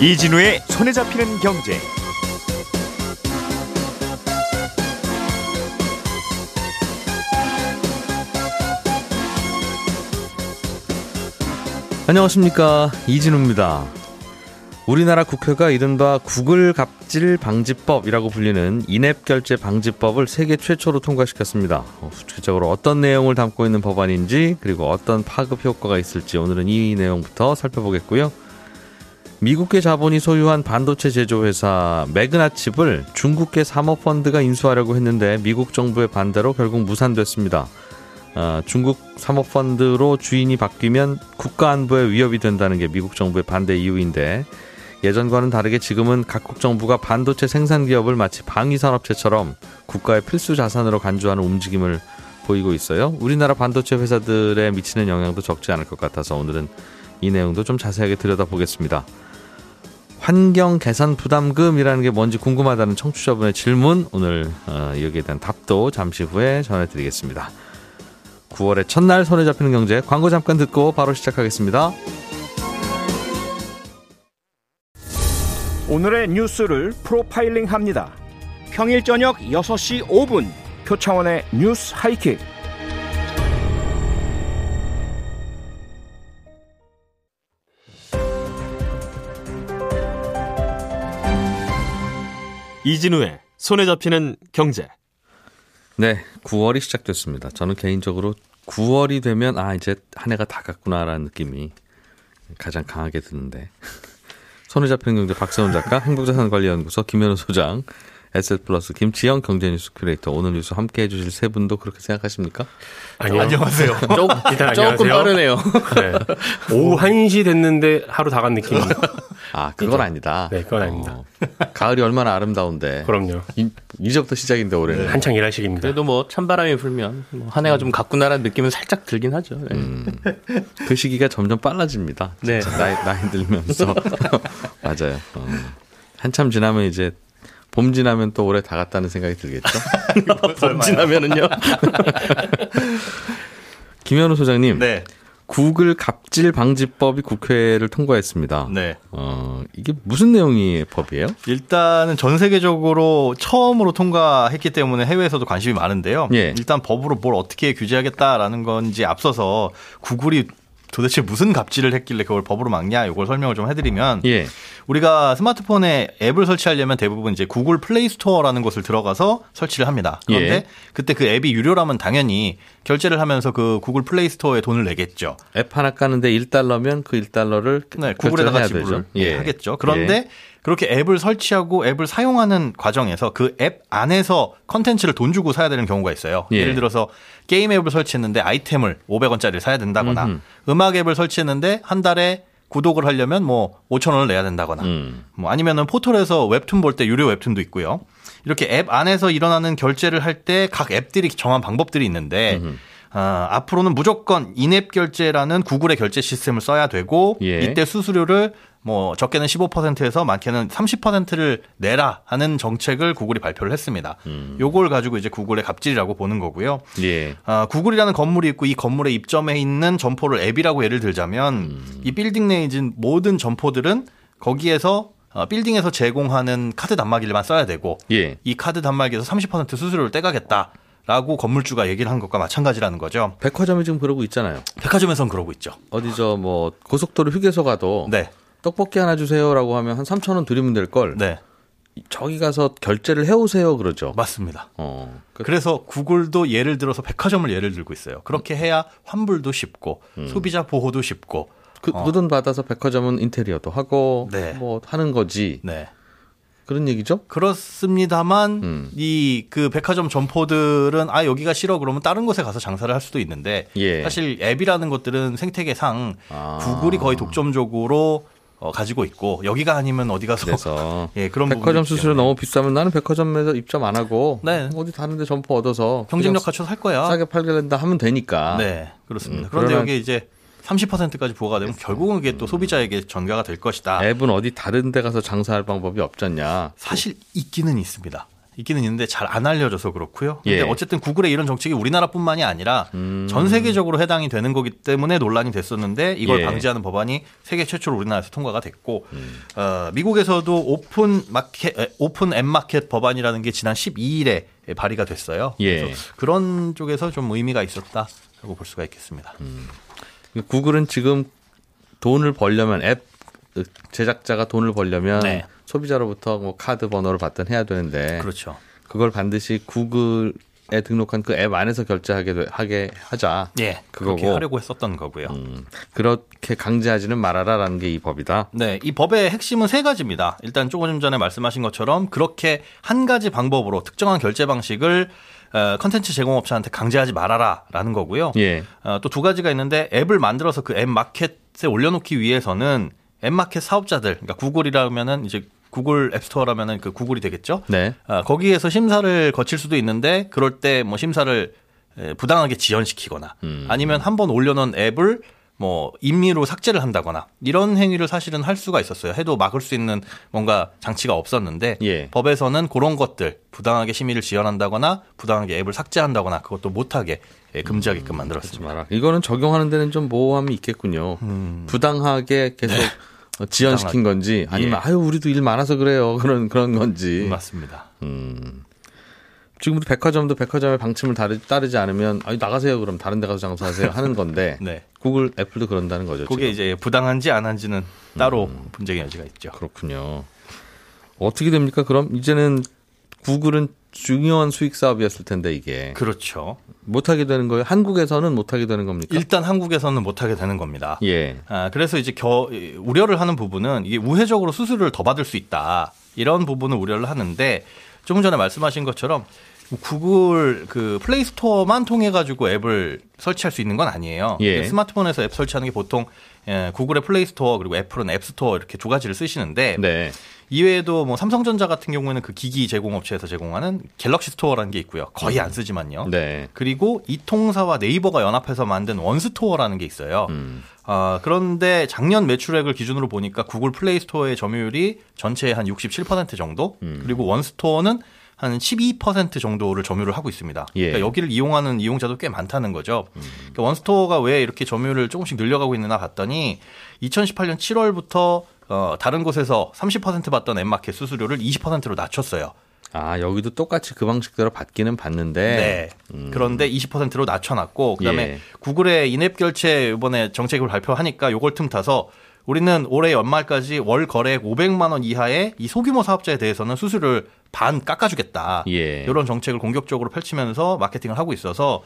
이진우의 손에 잡히는 경제. 안녕하십니까 이진우입니다. 우리나라 국회가 이른바 구글 갑질 방지법이라고 불리는 인앱 결제 방지법을 세계 최초로 통과시켰습니다. 어, 구체적으로 어떤 내용을 담고 있는 법안인지 그리고 어떤 파급 효과가 있을지 오늘은 이 내용부터 살펴보겠고요. 미국계 자본이 소유한 반도체 제조회사 매그나칩을 중국계 사모펀드가 인수하려고 했는데 미국 정부의 반대로 결국 무산됐습니다. 어, 중국 사모펀드로 주인이 바뀌면 국가 안보에 위협이 된다는 게 미국 정부의 반대 이유인데 예전과는 다르게 지금은 각국 정부가 반도체 생산 기업을 마치 방위 산업체처럼 국가의 필수 자산으로 간주하는 움직임을 보이고 있어요. 우리나라 반도체 회사들에 미치는 영향도 적지 않을 것 같아서 오늘은 이 내용도 좀 자세하게 들여다보겠습니다. 환경 개선 부담금이라는 게 뭔지 궁금하다는 청취자분의 질문 오늘 어, 여기에 대한 답도 잠시 후에 전해드리겠습니다. 9월의 첫날 손에 잡히는 경제 광고 잠깐 듣고 바로 시작하겠습니다. 오늘의 뉴스를 프로파일링 합니다. 평일 저녁 6시 5분 표창원의 뉴스 하이킥. 이진우의 손에 잡히는 경제. 네, 9월이 시작됐습니다. 저는 개인적으로 9월이 되면 아 이제 한 해가 다 갔구나라는 느낌이 가장 강하게 드는데 손에 잡히는 경제 박세훈 작가, 행복자산관리연구소 김현우 소장, 에셋플러스 김지영 경제뉴스 큐레이터 오늘 뉴스 함께 해주실 세 분도 그렇게 생각하십니까? 아니요. 안녕하세요. 조금, 일단 조금 안녕하세요. 빠르네요. 네. 오후 1시 됐는데 하루 다 간 느낌입니다. 아 그건 아니다. 네, 그건 아닙니다. 어, 가을이 얼마나 아름다운데. 그럼요. 이, 이제부터 시작인데 올해는. 한창 일할 시기입니다. 그래도 뭐 찬바람이 불면 뭐 한 해가 좀 갔구나라는 느낌은 살짝 들긴 하죠. 네. 음, 그 시기가 점점 빨라집니다. 네. 나이, 나이 들면서. 맞아요. 어. 한참 지나면 이제 봄 지나면 또 올해 다 갔다는 생각이 들겠죠. 봄 지나면은요. 김현우 소장님. 네. 구글 갑질 방지법이 국회를 통과했습니다. 네. 어, 이게 무슨 내용의 법이에요? 일단은 전 세계적으로 처음으로 통과했기 때문에 해외에서도 관심이 많은데요. 예. 일단 법으로 뭘 어떻게 규제하겠다라는 건지 앞서서 구글이 도대체 무슨 갑질을 했길래 그걸 법으로 막냐 이걸 설명을 좀 해드리면 예. 우리가 스마트폰에 앱을 설치하려면 대부분 이제 구글 플레이 스토어라는 곳을 들어가서 설치를 합니다. 그런데 예. 그때 그 앱이 유료라면 당연히 결제를 하면서 그 구글 플레이 스토어에 돈을 내겠죠. 앱 하나 까는데 1달러면 그 1달러를 네, 구글에다가 지불을 예, 하겠죠. 그런데 예. 그렇게 앱을 설치하고 앱을 사용하는 과정에서 그 앱 안에서 컨텐츠를 돈 주고 사야 되는 경우가 있어요. 예. 예. 를 들어서 게임 앱을 설치했는데 아이템을 500원짜리를 사야 된다거나 음흠. 음악 앱을 설치했는데 한 달에 구독을 하려면 뭐 5천 원을 내야 된다거나 음. 뭐 아니면은 포털에서 웹툰 볼 때 유료 웹툰도 있고요. 이렇게 앱 안에서 일어나는 결제를 할 때 각 앱들이 정한 방법들이 있는데 아, 앞으로는 무조건 인앱 결제라는 구글의 결제 시스템을 써야 되고 예. 이때 수수료를 뭐 적게는 15%에서 많게는 30%를 내라 하는 정책을 구글이 발표를 했습니다. 요걸 가지고 이제 구글의 갑질이라고 보는 거고요. 예. 아, 구글이라는 건물이 있고 이 건물에 입점해 있는 점포를 앱이라고 예를 들자면 이 빌딩 내에 있는 모든 점포들은 거기에서 어, 빌딩에서 제공하는 카드 단말기를만 써야 되고 예. 이 카드 단말기에서 30% 수수료를 떼가겠다. 라고 건물주가 얘기를 한 것과 마찬가지라는 거죠. 백화점이 지금 그러고 있잖아요. 백화점에선 그러고 있죠. 어디 저 뭐 고속도로 휴게소 가도 네. 떡볶이 하나 주세요라고 하면 한 3천 원 드리면 될 걸. 네. 저기 가서 결제를 해오세요 그러죠. 맞습니다. 어. 그, 그래서 구글도 예를 들어서 백화점을 예를 들고 있어요. 그렇게 해야 환불도 쉽고 소비자 보호도 쉽고 그, 어. 그돈 받아서 백화점은 인테리어도 하고 네. 뭐 하는 거지. 네. 그런 얘기죠? 그렇습니다만 음. 이그 백화점 점포들은 아 여기가 싫어 그러면 다른 곳에 가서 장사를 할 수도 있는데 예. 사실 앱이라는 것들은 생태계상 아. 구글이 거의 독점적으로 어, 가지고 있고 여기가 아니면 어디 가서 그래서 예 그런 백화점 수수료 너무 비싸면 나는 백화점에서 입점 안 하고 네. 어디 다른데 점포 얻어서 경쟁력 갖춰서 할 거야. 싸게 팔게 된다 하면 되니까. 네, 그렇습니다. 음, 그런데 여기 이제 30%까지 부과가 되면 결국은 이게 또 소비자에게 전가가 될 것이다. 앱은 어디 다른 데 가서 장사할 방법이 없잖냐. 사실 있기는 있습니다. 있기는 있는데 잘 안 알려져서 그렇고요. 근데 예. 어쨌든 구글의 이런 정책이 우리나라뿐만이 아니라 음. 전 세계적으로 해당이 되는 거기 때문에 논란이 됐었는데 이걸 예. 방지하는 법안이 세계 최초로 우리나라에서 통과가 됐고 음. 어, 미국에서도 오픈 마켓 에, 오픈 앱 마켓 법안이라는 게 지난 12일에 발의가 됐어요. 예. 그래서 그런 쪽에서 좀 의미가 있었다라고 볼 수가 있겠습니다. 음. 구글은 지금 돈을 벌려면 앱 제작자가 돈을 벌려면 네. 소비자로부터 뭐 카드 번호를 받든 해야 되는데 그렇죠. 그걸 반드시 구글에 등록한 그 앱 안에서 결제하게 돼- 하게 하자. 예, 그렇게 그거고. 하려고 했었던 거고요. 음, 그렇게 강제하지는 말아라라는 게 이 법이다. 네, 이 법의 핵심은 세 가지입니다. 일단 조금 전에 말씀하신 것처럼 그렇게 한 가지 방법으로 특정한 결제 방식을 어, 컨텐츠 제공업체한테 강제하지 말아라라는 거고요. 예. 또두 가지가 있는데 앱을 만들어서 그 앱 마켓에 올려놓기 위해서는 앱 마켓 사업자들, 그러니까 구글이라면은 이제 구글 앱스토어라면은 그 구글이 되겠죠. 네. 아, 거기에서 심사를 거칠 수도 있는데 그럴 때 뭐 심사를 에, 부당하게 지연시키거나 음. 아니면 한번 올려놓은 앱을 뭐 임의로 삭제를 한다거나 이런 행위를 사실은 할 수가 있었어요. 해도 막을 수 있는 뭔가 장치가 없었는데 예. 법에서는 그런 것들 부당하게 심의를 지연한다거나 부당하게 앱을 삭제한다거나 그것도 못하게 예, 금지하게끔 만들었습니다. 말아. 이거는 적용하는 데는 좀 모호함이 있겠군요. 부당하게 계속 어, 지연시킨 건지 아니면 예. 아유 우리도 일 많아서 그래요 그런 그런 건지. 맞습니다. 음. 지금도 백화점도 백화점의 방침을 따르, 따르지 않으면 아니 나가세요 그럼 다른 데 가서 장사하세요 하는 건데 네. 구글 애플도 그런다는 거죠. 그게 지금. 이제 부당한지 안 한지는 따로 음. 분쟁의 여지가 있죠. 그렇군요. 어떻게 됩니까? 그럼 이제는 구글은 중요한 수익 사업이었을 텐데 이게 그렇죠. 못하게 되는 거예요. 한국에서는 못하게 되는 겁니까? 일단 한국에서는 못하게 되는 겁니다. 예. 아, 그래서 이제 겨, 우려를 하는 부분은 이게 우회적으로 수수료를 더 받을 수 있다. 이런 부분을 우려를 하는데 조금 전에 말씀하신 것처럼 구글 그 플레이 스토어만 통해 가지고 앱을 설치할 수 있는 건 아니에요. 예. 스마트폰에서 앱 설치하는 게 보통 예, 구글의 플레이 스토어 그리고 애플은 앱 스토어 이렇게 두 가지를 쓰시는데 네. 이외에도 뭐 삼성전자 같은 경우에는 그 기기 제공업체에서 제공하는 갤럭시 스토어라는 게 있고요. 거의 안 쓰지만요. 네. 그리고 이통사와 네이버가 연합해서 만든 원스토어라는 게 있어요. 음. 아, 그런데 작년 매출액을 기준으로 보니까 구글 플레이 스토어의 점유율이 전체의 한 67% 정도, 음. 그리고 원스토어는 한 12% 정도를 점유를 하고 있습니다. 예. 음. 그러니까 여기를 이용하는 이용자도 꽤 많다는 거죠. 그러니까 원스토어가 왜 이렇게 점유율을 조금씩 늘려가고 있느냐 봤더니 2018년 7월부터 어, 다른 곳에서 30% 받던 앱마켓 수수료를 20%로 낮췄어요. 아 여기도 똑같이 그 방식대로 받기는 받는데 네. 그런데 20%로 낮춰놨고 그 다음에 예. 구글의 인앱 결제 이번에 정책을 발표하니까 요걸 틈타서 우리는 올해 연말까지 월 거래액 500만 원 이하의 이 소규모 사업자에 대해서는 수수료를 반 깎아주겠다. 예. 이런 정책을 공격적으로 펼치면서 마케팅을 하고 있어서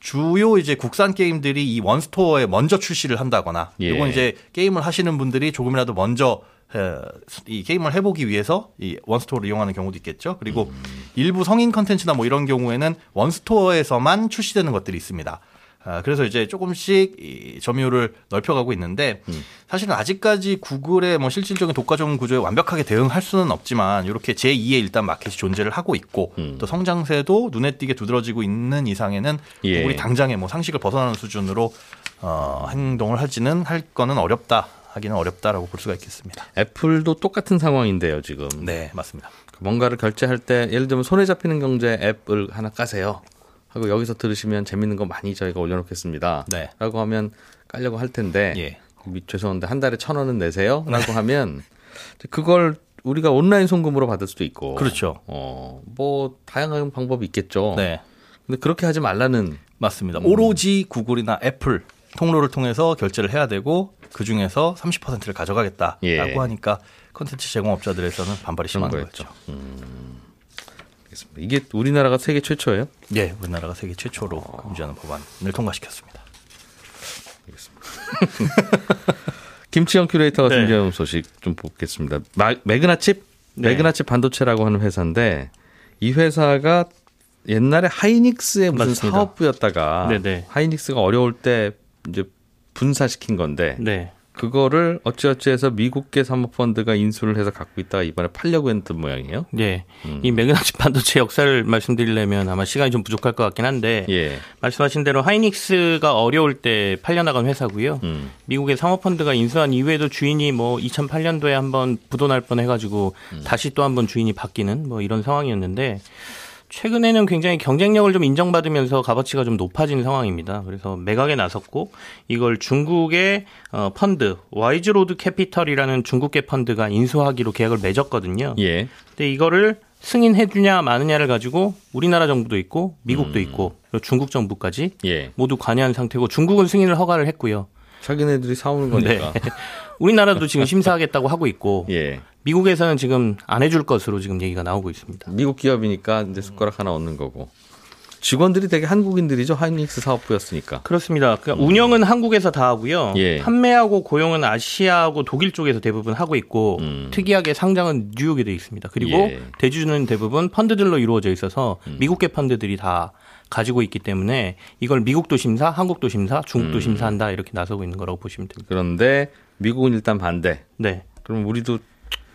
주요 이제 국산 게임들이 이 원스토어에 먼저 출시를 한다거나 예. 이건 이제 게임을 하시는 분들이 조금이라도 먼저 에, 이 게임을 해보기 위해서 이 원스토어를 이용하는 경우도 있겠죠. 그리고 일부 성인 컨텐츠나 뭐 이런 경우에는 원스토어에서만 출시되는 것들이 있습니다. 아, 그래서 이제 조금씩 이 점유율을 넓혀가고 있는데 사실은 아직까지 구글의 뭐 실질적인 독과점 구조에 완벽하게 대응할 수는 없지만 이렇게 제2의 일단 마켓이 존재를 하고 있고 음. 또 성장세도 눈에 띄게 두드러지고 있는 이상에는 예. 구글이 당장에 뭐 상식을 벗어나는 수준으로 어, 행동을 할지는 할 거는 어렵다 하기는 어렵다라고 볼 수가 있겠습니다. 애플도 똑같은 상황인데요 지금. 네, 맞습니다. 뭔가를 결제할 때 예를 들면 손에 잡히는 경제 앱을 하나 까세요. 하고 여기서 들으시면 재밌는 거 많이 저희가 올려놓겠습니다. 네. 라고 하면 깔려고 할 텐데 예. 미- 죄송한데 한 달에 천 원은 내세요. 라고 하면 그걸 우리가 온라인 송금으로 받을 수도 있고. 그렇죠. 어, 뭐 다양한 방법이 있겠죠. 네, 근데 그렇게 하지 말라는 맞습니다. 오로지 구글이나 애플 통로를 통해서 결제를 해야 되고 그 중에서 30%를 가져가겠다라고 예. 하니까 컨텐츠 제공업자들에서는 반발이 심한 거였죠. 거였죠. 알겠습니다. 이게 우리나라가 세계 최초예요? 예, 우리나라가 세계 최초로 금지하는 법안을 통과시켰습니다. 김치영 큐레이터가 네. 준비해온 소식 좀 보겠습니다. 마, 매그나칩? 네. 매그나칩 반도체라고 하는 회사인데 이 회사가 옛날에 하이닉스의 무슨 맞습니다. 사업부였다가 네네. 하이닉스가 어려울 때 이제 분사시킨 건데 네. 그거를 어찌어찌해서 미국계 사모펀드가 인수를 해서 갖고 있다가 이번에 팔려고 했던 모양이에요. 네. 이 매그나치 반도체 역사를 말씀드리려면 아마 시간이 좀 부족할 것 같긴 한데 예. 말씀하신 대로 하이닉스가 어려울 때 팔려나간 회사고요. 음. 미국의 사모펀드가 인수한 이후에도 주인이 뭐 2008년도에 한번 부도날 뻔해가지고 다시 또 한번 주인이 바뀌는 뭐 이런 상황이었는데 최근에는 굉장히 경쟁력을 좀 인정받으면서 값어치가 좀 높아진 상황입니다. 그래서 매각에 나섰고 이걸 중국의 어, 펀드 와이즈로드 캐피털이라는 중국계 펀드가 인수하기로 계약을 맺었거든요. 예. 근데 이거를 승인해 주냐 마느냐를 가지고 우리나라 정부도 있고 미국도 있고 그리고 중국 정부까지 예. 모두 관여한 상태고 중국은 승인을 허가를 했고요. 자기네들이 사오는 거니까. 우리나라도 지금 심사하겠다고 하고 있고 예. 미국에서는 지금 안 해줄 것으로 지금 얘기가 나오고 있습니다. 미국 기업이니까 이제 숟가락 하나 얻는 거고. 직원들이 되게 한국인들이죠. 하이닉스 사업부였으니까. 그렇습니다. 그러니까 운영은 한국에서 다 하고요. 예. 판매하고 고용은 아시아하고 독일 쪽에서 대부분 하고 있고 음. 특이하게 상장은 뉴욕에 돼 있습니다. 그리고 예. 음. 대주주는 대부분 펀드들로 이루어져 있어서 미국계 펀드들이 다 가지고 있기 때문에 이걸 미국도 심사, 한국도 심사, 중국도 음. 심사한다 이렇게 나서고 있는 거라고 보시면 됩니다. 그런데 미국은 일단 반대. 네. 그럼 우리도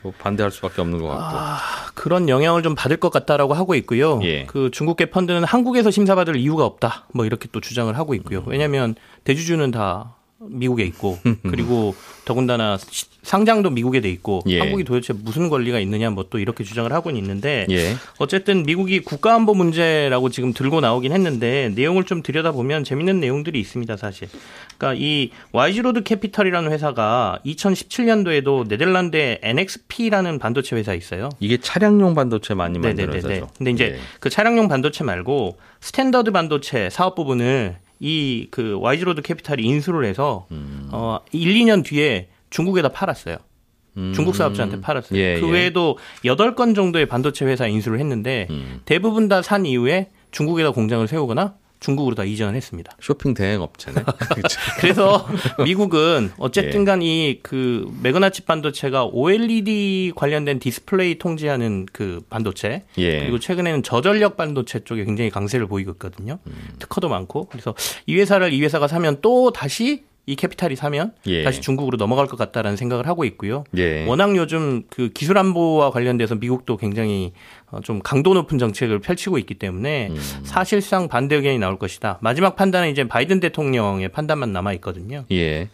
뭐 반대할 수밖에 없는 것 같고. 아, 그런 영향을 좀 받을 것 같다라고 하고 있고요. 예. 그 중국계 펀드는 한국에서 심사받을 이유가 없다. 뭐 이렇게 또 주장을 하고 있고요. 왜냐하면 대주주는 다 미국에 있고 그리고 더군다나 시- 상장도 미국에 돼 있고 예. 한국이 도대체 무슨 권리가 있느냐 뭐 또 이렇게 주장을 하고는 있는데 예. 어쨌든 미국이 국가안보 문제라고 지금 들고 나오긴 했는데 내용을 좀 들여다보면 재밌는 내용들이 있습니다, 사실. 그러니까 이 와이즈로드 캐피털이라는 회사가 2017년도에도 네덜란드의 NXP라는 반도체 회사 있어요. 이게 차량용 반도체 많이 만드는 네네네. 회사죠. 근데 이제 예. 그 차량용 반도체 말고 스탠더드 반도체 사업 부분을 이 그 와이즈로드 캐피탈이 인수를 해서 음. 어 1, 2년 뒤에 중국에다 팔았어요. 중국 사업자한테 팔았어요. 예, 그 예. 외에도 8건 정도의 반도체 회사 인수를 했는데 음. 대부분 다 산 이후에 중국에다 공장을 세우거나 중국으로 다 이전을 했습니다. 쇼핑 대행 업체네. 그쵸. 그래서 미국은 어쨌든 예. 간이그 매그나칩 반도체가 OLED 관련된 디스플레이 통제하는 그 반도체 예. 그리고 최근에는 저전력 반도체 쪽에 굉장히 강세를 보이고 있거든요. 음. 특허도 많고 그래서 이 회사를 이 회사가 사면 또 다시 이 캐피탈이 사면 예. 다시 중국으로 넘어갈 것 같다라는 생각을 하고 있고요. 예. 워낙 요즘 그 기술 안보와 관련돼서 미국도 굉장히 어, 좀 강도 높은 정책을 펼치고 있기 때문에 음. 사실상 반대 의견이 나올 것이다. 마지막 판단은 이제 바이든 대통령의 판단만 남아 있거든요. 예.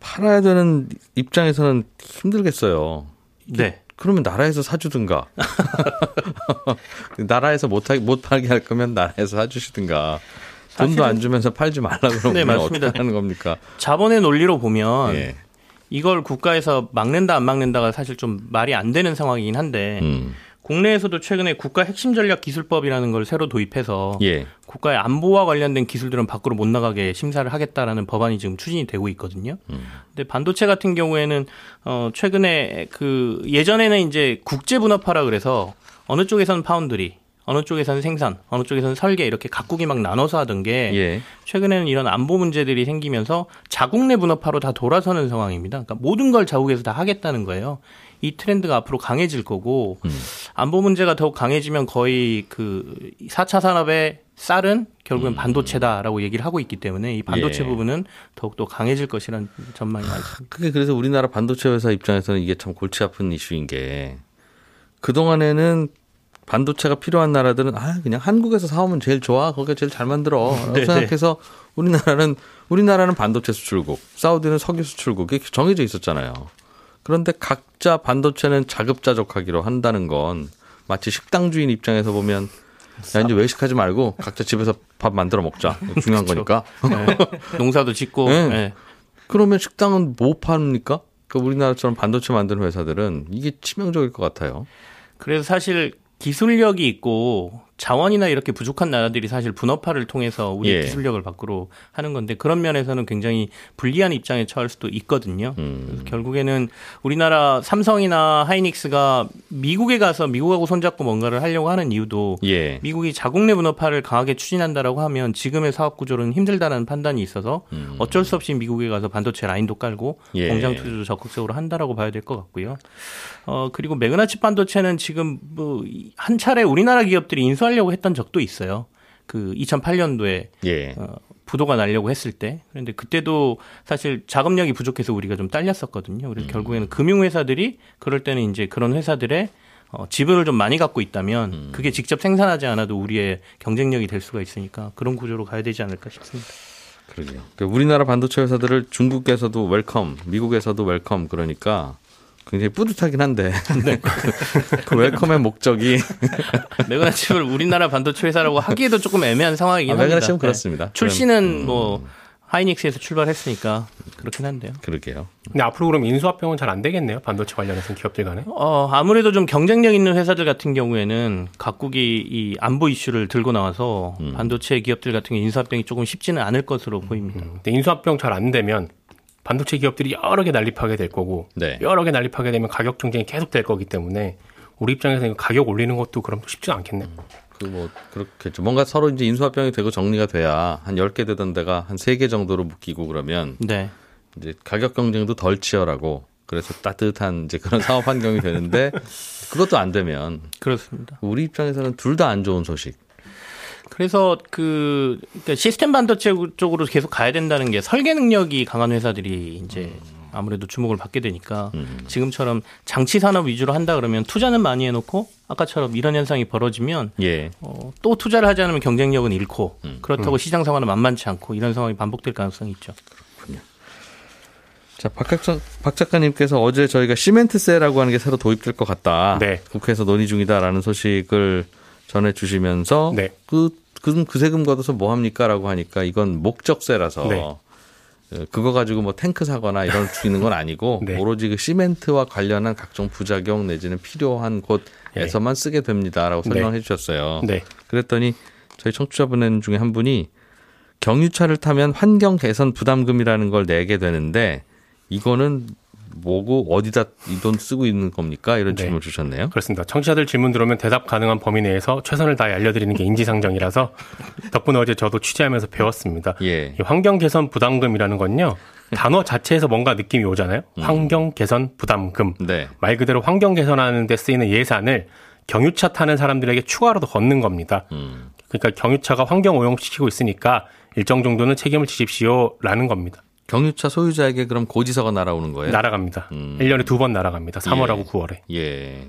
팔아야 되는 입장에서는 힘들겠어요. 네. 그러면 나라에서 사주든가. 나라에서 못, 하, 못 팔게 할 거면 나라에서 사주시든가. 돈도 안 주면서 팔지 말라 그러면 네, 맞습니다. 어떻게 하는 겁니까? 자본의 논리로 보면 예. 이걸 국가에서 막는다 안 막는다가 사실 좀 말이 안 되는 상황이긴 한데 음. 국내에서도 최근에 국가 핵심 전략 기술법이라는 걸 새로 도입해서 예. 국가의 안보와 관련된 기술들은 밖으로 못 나가게 심사를 하겠다라는 법안이 지금 추진이 되고 있거든요. 근데 반도체 같은 경우에는 어 최근에 그 예전에는 이제 국제 분업화라 그래서 어느 쪽에서는 파운드리, 어느 쪽에서는 생산, 어느 쪽에서는 설계 이렇게 각국이 막 나눠서 하던 게 예. 최근에는 이런 안보 문제들이 생기면서 자국 내 분업화로 다 돌아서는 상황입니다. 그러니까 모든 걸 자국에서 다 하겠다는 거예요. 이 트렌드가 앞으로 강해질 거고 안보 문제가 더욱 강해지면 거의 그 4차 산업의 쌀은 결국엔 반도체다라고 얘기를 하고 있기 때문에 이 반도체 예. 부분은 더욱더 강해질 것이라는 전망이 많습니다. 그게 그래서 우리나라 반도체 회사 입장에서는 이게 참 골치 아픈 이슈인 게 그동안에는 반도체가 필요한 나라들은 아 그냥 한국에서 사오면 제일 좋아 거기가 제일 잘 만들어 라고 네, 생각해서 우리나라는 우리나라는 반도체 수출국 사우디는 석유 수출국 이게 정해져 있었잖아요 그런데 각자 반도체는 자급자족하기로 한다는 건 마치 식당 주인 입장에서 보면 야 이제 외식하지 말고 각자 집에서 밥 만들어 먹자 중요한 거니까 네. 농사도 짓고 네. 네. 그러면 식당은 뭐 팝니까? 그 우리나라처럼 반도체 만드는 회사들은 이게 치명적일 것 같아요. 그래서 사실 기술력이 있고 자원이나 이렇게 부족한 나라들이 사실 분업화를 통해서 우리 예. 기술력을 밖으로 하는 건데 그런 면에서는 굉장히 불리한 입장에 처할 수도 있거든요. 음. 결국에는 우리나라 삼성이나 하이닉스가 미국에 가서 미국하고 손잡고 뭔가를 하려고 하는 이유도 예. 미국이 자국 내 분업화를 강하게 추진한다라고 하면 지금의 사업 구조는 힘들다는 판단이 있어서 어쩔 수 없이 미국에 가서 반도체 라인도 깔고 음. 예. 공장 투자도 적극적으로 한다라고 봐야 될 것 같고요. 어 그리고 매그나칩 반도체는 지금 뭐 한 차례 우리나라 기업들이 인수 하려고 했던 적도 있어요. 그 2008년도에 예. 어, 부도가 나려고 했을 때 그런데 그때도 사실 자금력이 부족해서 우리가 좀 딸렸었거든요. 그래서 음. 결국에는 금융회사들이 그럴 때는 이제 그런 회사들의 어, 지분을 좀 많이 갖고 있다면 음. 그게 직접 생산하지 않아도 우리의 경쟁력이 될 수가 있으니까 그런 구조로 가야 되지 않을까 싶습니다. 그러게요. 그러니까 우리나라 반도체 회사들을 중국에서도 welcome, 미국에서도 welcome 그러니까 굉장히 뿌듯하긴 한데 네. 그 welcome의 목적이 매그나칩을 우리나라 반도체 회사라고 하기에도 조금 애매한 상황이긴 아, 합니다. 매그나칩은 네. 그렇습니다. 출신은 뭐 하이닉스에서 출발했으니까 그렇긴 한데요. 그러게요. 근데 앞으로 그럼 인수합병은 잘 안 되겠네요. 반도체 관련해서 기업들 간에. 어, 아무래도 좀 경쟁력 있는 회사들 같은 경우에는 각국이 이 안보 이슈를 들고 나와서 음. 반도체 기업들 같은 경우 인수합병이 조금 쉽지는 않을 것으로 보입니다. 근데 인수합병 잘 안 되면 반도체 기업들이 여러 개 난립하게 될 거고 네. 여러 개 난립하게 되면 가격 경쟁이 계속 될 거기 때문에 우리 입장에서 이거 가격 올리는 것도 그럼 쉽지 않겠네. 요그뭐 그렇겠죠. 뭔가 서로 이제 인수합병이 되고 정리가 돼야 한 10개 되던 데가 한 3개 정도로 묶이고 그러면 네. 이제 가격 경쟁도 덜 치열하고 그래서 따뜻한 이제 그런 사업 환경이 되는데 그것도 안 되면 그렇습니다. 우리 입장에서는 둘 다 안 좋은 소식. 그래서 그 그러니까 시스템 반도체 쪽으로 계속 가야 된다는 게 설계 능력이 강한 회사들이 이제 아무래도 주목을 받게 되니까 지금처럼 장치 산업 위주로 한다 그러면 투자는 많이 해놓고 아까처럼 이런 현상이 벌어지면 예. 어, 또 투자를 하지 않으면 경쟁력은 잃고 그렇다고 시장 상황은 만만치 않고 이런 상황이 반복될 가능성이 있죠. 자, 박, 작가, 박 작가님께서 어제 저희가 시멘트세라고 하는 게 새로 도입될 것 같다. 네. 국회에서 논의 중이다라는 소식을 전해 주시면서 네. 그, 그, 그 세금 걷어서 뭐 합니까? 라고 하니까 이건 목적세라서 네. 어, 그거 가지고 뭐 탱크 사거나 이런 수 있는 건 아니고 네. 오로지 그 시멘트와 관련한 각종 부작용 내지는 필요한 곳에서만 쓰게 됩니다라고 네. 설명해 주셨어요. 네. 그랬더니 저희 청취자분 중에 한 분이 경유차를 타면 환경 개선 부담금이라는 걸 내게 되는데 이거는 뭐고 어디다 이 돈 쓰고 있는 겁니까? 이런 네. 질문을 주셨네요. 그렇습니다. 청취자들 질문 들어오면 대답 가능한 범위 내에서 최선을 다해 알려드리는 게 인지상정이라서 덕분에 어제 저도 취재하면서 배웠습니다. 예. 이 환경 개선 부담금이라는 건요. 단어 자체에서 뭔가 느낌이 오잖아요. 환경 개선 부담금. 네. 말 그대로 환경 개선하는 데 쓰이는 예산을 경유차 타는 사람들에게 추가로 더 걷는 겁니다. 음. 그러니까 경유차가 환경 오염시키고 있으니까 일정 정도는 책임을 지십시오라는 겁니다. 경유차 소유자에게 그럼 고지서가 날아오는 거예요? 날아갑니다. 음. 1년에 두 번 날아갑니다. 3월하고 예. 9월에. 예.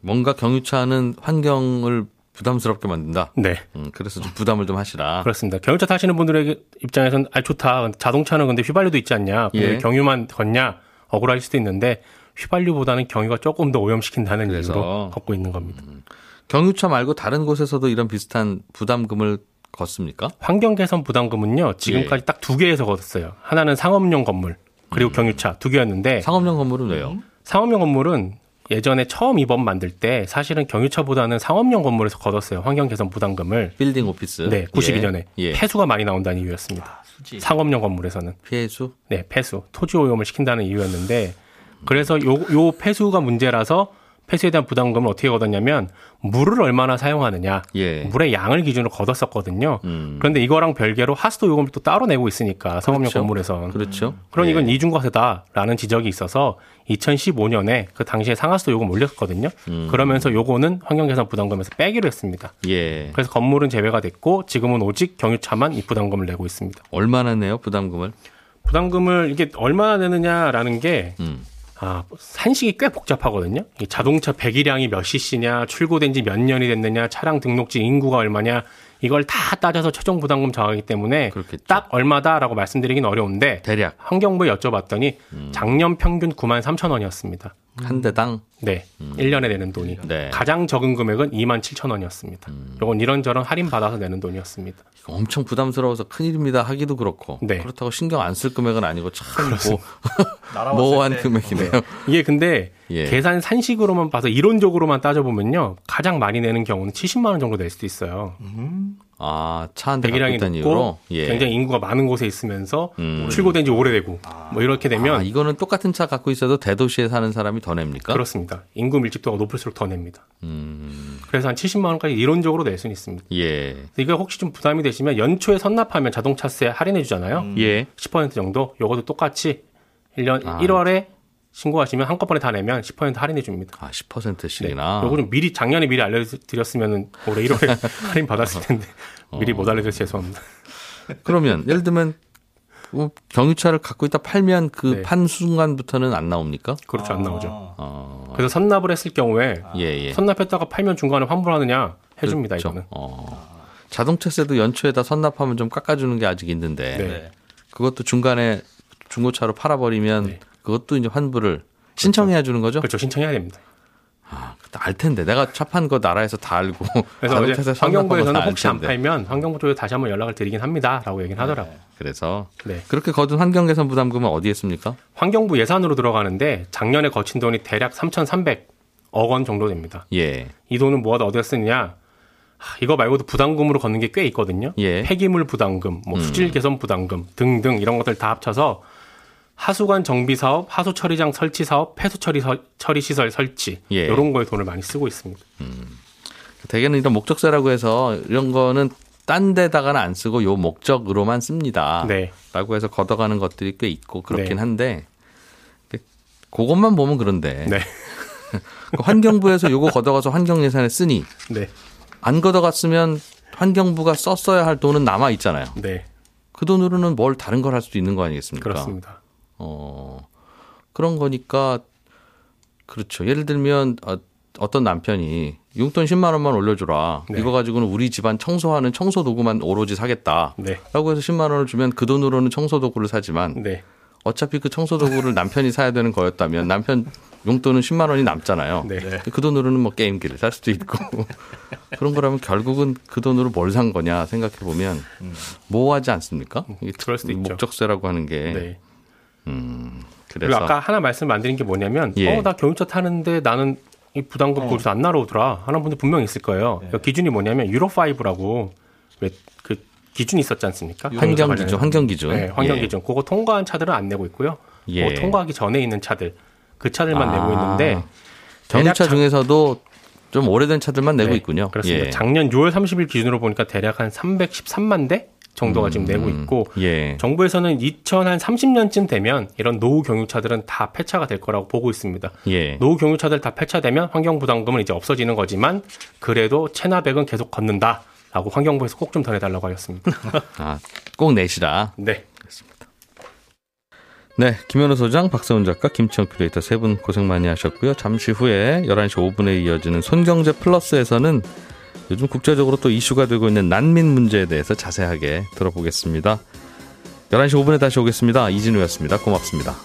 뭔가 경유차는 환경을 부담스럽게 만든다. 네. 음, 그래서 좀 부담을 좀 하시라. 그렇습니다. 경유차 타시는 분들에게 입장에서는 아 좋다. 자동차는 근데 휘발유도 있지 않냐. 예. 왜 경유만 걷냐. 억울할 수도 있는데 휘발유보다는 경유가 조금 더 오염시킨다는. 이유로 걷고 있는 겁니다. 경유차 말고 다른 곳에서도 이런 비슷한 부담금을 걷습니까? 환경 개선 부담금은요. 예. 지금까지 딱두 개에서 걷었어요. 하나는 상업용 건물 그리고 경유차 두 개였는데 상업용 건물은 왜요? 상업용 건물은 예전에 처음 이번 만들 때 사실은 경유차보다는 상업용 건물에서 걷었어요. 환경 개선 부담금을. 빌딩 오피스. 네, 92년에 예. 예. 폐수가 많이 나온다는 이유였습니다. 상업용 건물에서는. 피해수? 네, 폐수, 토지 오염을 시킨다는 이유였는데 그래서 요, 요 폐수가 문제라서 폐수에 대한 부담금을 어떻게 걷었냐면 물을 얼마나 사용하느냐, 예. 물의 양을 기준으로 걷었었거든요. 음. 그런데 이거랑 별개로 하수도 요금을 또 따로 내고 있으니까 상업용 그렇죠. 건물에선. 그렇죠. 그럼 이건 예. 이중과세다라는 지적이 있어서 2015년에 그 당시에 상하수도 요금 올렸거든요. 음. 그러면서 요거는 환경개선 부담금에서 빼기로 했습니다. 예. 그래서 건물은 제외가 됐고 지금은 오직 경유차만 이 부담금을 내고 있습니다. 얼마나 내요, 부담금을? 부담금을 이게 얼마나 내느냐라는 게 음. 아, 산식이 꽤 복잡하거든요. 이 자동차 배기량이 몇 cc냐, 출고된 지 몇 년이 됐느냐, 차량 등록지 인구가 얼마냐, 이걸 다 따져서 최종 부담금 정하기 때문에 그렇겠죠. 딱 얼마다라고 말씀드리긴 어려운데 대략 환경부에 여쭤봤더니 음. 작년 평균 9만 3천 원이었습니다. 한 대당 네. 1년에 내는 돈이. 음. 네. 음. 가장 적은 금액은 2만 7천 원이었습니다. 요건 이런저런 할인 받아서 내는 돈이었습니다. 이거 엄청 부담스러워서 큰일입니다 하기도 그렇고 네. 그렇다고 신경 안 쓸 금액은 아니고 참 모, 모호한 금액이네요. 이게 근데 예. 계산 산식으로만 봐서 이론적으로만 따져보면요. 가장 많이 내는 경우는 70만 원 정도 낼 수도 있어요. 아, 차한대 갖고 배기량이 있다는 높고 이유로 예. 굉장히 인구가 많은 곳에 있으면서 음. 출고된 지 오래되고 뭐 이렇게 되면 아, 이거는 똑같은 차 갖고 있어도 대도시에 사는 사람이 더 냅니까? 그렇습니다. 인구 밀집도가 높을수록 더 냅니다. 음, 그래서 한 70만 원까지 이론적으로 낼 수는 있습니다. 예. 이거 혹시 좀 부담이 되시면 연초에 선납하면 자동차세 할인해 주잖아요. 예. 10% 정도. 요것도 똑같이 1년 아. 1월에 신고하시면 한꺼번에 다 내면 10% 할인해 줍니다. 아, 10%씩이나. 요거 좀 미리 작년에 미리 알려 드렸으면 올해 1월에 할인 받았을 텐데 미리 못 알려 드려서 죄송합니다. 그러면 예를 들면 뭐 경유차를 갖고 있다 팔면 그 네. 판 순간부터는 안 나옵니까? 그렇죠 안 나오죠. 어, 그래서 선납을 했을 경우에 예, 예. 선납했다가 팔면 중간에 환불하느냐 해줍니다 그렇죠. 이거는. 어. 자동차세도 연초에다 선납하면 좀 깎아주는 게 아직 있는데 네. 그것도 중간에 중고차로 팔아버리면 네. 그것도 이제 환불을 신청해야 주는 거죠? 그렇죠 신청해야 됩니다. 아, 알 텐데 내가 차판 거 나라에서 다 알고 그래서 어제 환경부에서는 혹시 안. 팔면 환경부 쪽에 다시 한번 연락을 드리긴 합니다라고 얘기는 하더라고요. 그래서 네. 그렇게 거둔 환경 개선 부담금은 어디에 씁니까? 환경부 예산으로 들어가는데 작년에 거친 돈이 대략 3,300억 원 정도 됩니다. 예. 이 돈은 모아다 어디다 쓰느냐? 하, 이거 말고도 부담금으로 걷는 게 꽤 있거든요. 예. 음. 폐기물 부담금, 뭐 수질 개선 부담금 등등 이런 것들 다 합쳐서 하수관 정비 사업, 하수 처리장 설치 사업, 폐수 처리 서- 처리 시설 설치 예. 이런 거에 돈을 많이 쓰고 있습니다. 대개는 이런 목적세라고 해서 이런 거는 딴 데다가는 안 쓰고 요 목적으로만 씁니다. 네. 라고 해서 걷어가는 것들이 꽤 있고 그렇긴 네. 한데 그것만 보면 그런데 네. 그 환경부에서 요거 걷어가서 환경 예산에 쓰니 네. 안 걷어갔으면 환경부가 썼어야 할 돈은 남아 있잖아요. 네. 그 돈으로는 뭘 다른 걸 할 수도 있는 거 아니겠습니까? 그렇습니다. 어, 그런 거니까 그렇죠. 예를 들면 어, 어떤 남편이 용돈 10만 원만 올려줘라. 네. 이거 가지고는 우리 집안 청소하는 청소 도구만 오로지 사겠다. 네. 라고 해서 10만 원을 주면 그 돈으로는 청소 도구를 사지만 네. 어차피 그 청소 도구를 남편이 사야 되는 거였다면 남편 용돈은 10만 원이 남잖아요. 네. 그 돈으로는 뭐 게임기를 살 수도 있고 그런 거라면 결국은 그 돈으로 뭘 산 거냐 생각해 보면 모호하지 않습니까? 이게 음. 그럴 수도 있죠. 목적세라고 하는 게 네. 음, 그리고 그래서 아까 하나 말씀 안 드린 게 뭐냐면 예. 어나 경유차 타는데 나는 이 부담금 어. 거기서 안 날아오더라 하는 분들 분명히 있을 거예요. 네. 그 기준이 뭐냐면 유로 5라고 왜 그 기준이 있었지 않습니까? 환경 기준, 환경 기준. 네, 환경 예. 기준. 그거 통과한 차들은 안 내고 있고요. 예. 그거 통과하기 전에 있는 차들 그 차들만 아. 내고 있는데 경유차 대략 중에서도 좀 오래된 차들만 내고 네, 있군요. 그렇습니다. 예. 작년 6월 30일 기준으로 보니까 대략 한 313만 대 정도가 지금 내고 있고 예. 정부에서는 2030년쯤 되면 이런 노후 경유차들은 다 폐차가 될 거라고 보고 있습니다. 예. 노후 경유차들 다 폐차되면 환경 부담금은 이제 없어지는 거지만 그래도 체납액은 계속 걷는다 라고 환경부에서 꼭좀더 내달라고 하였습니다. 아, 꼭 내시라. 네. 네, 김현우 소장, 박세훈 작가, 김치영 큐레이터 세 분 고생 많이 하셨고요. 잠시 후에 11시 5분에 이어지는 손경제 플러스에서는 요즘 국제적으로 또 이슈가 되고 있는 난민 문제에 대해서 자세하게 들어보겠습니다. 11시 5분에 다시 오겠습니다. 이진우였습니다. 고맙습니다.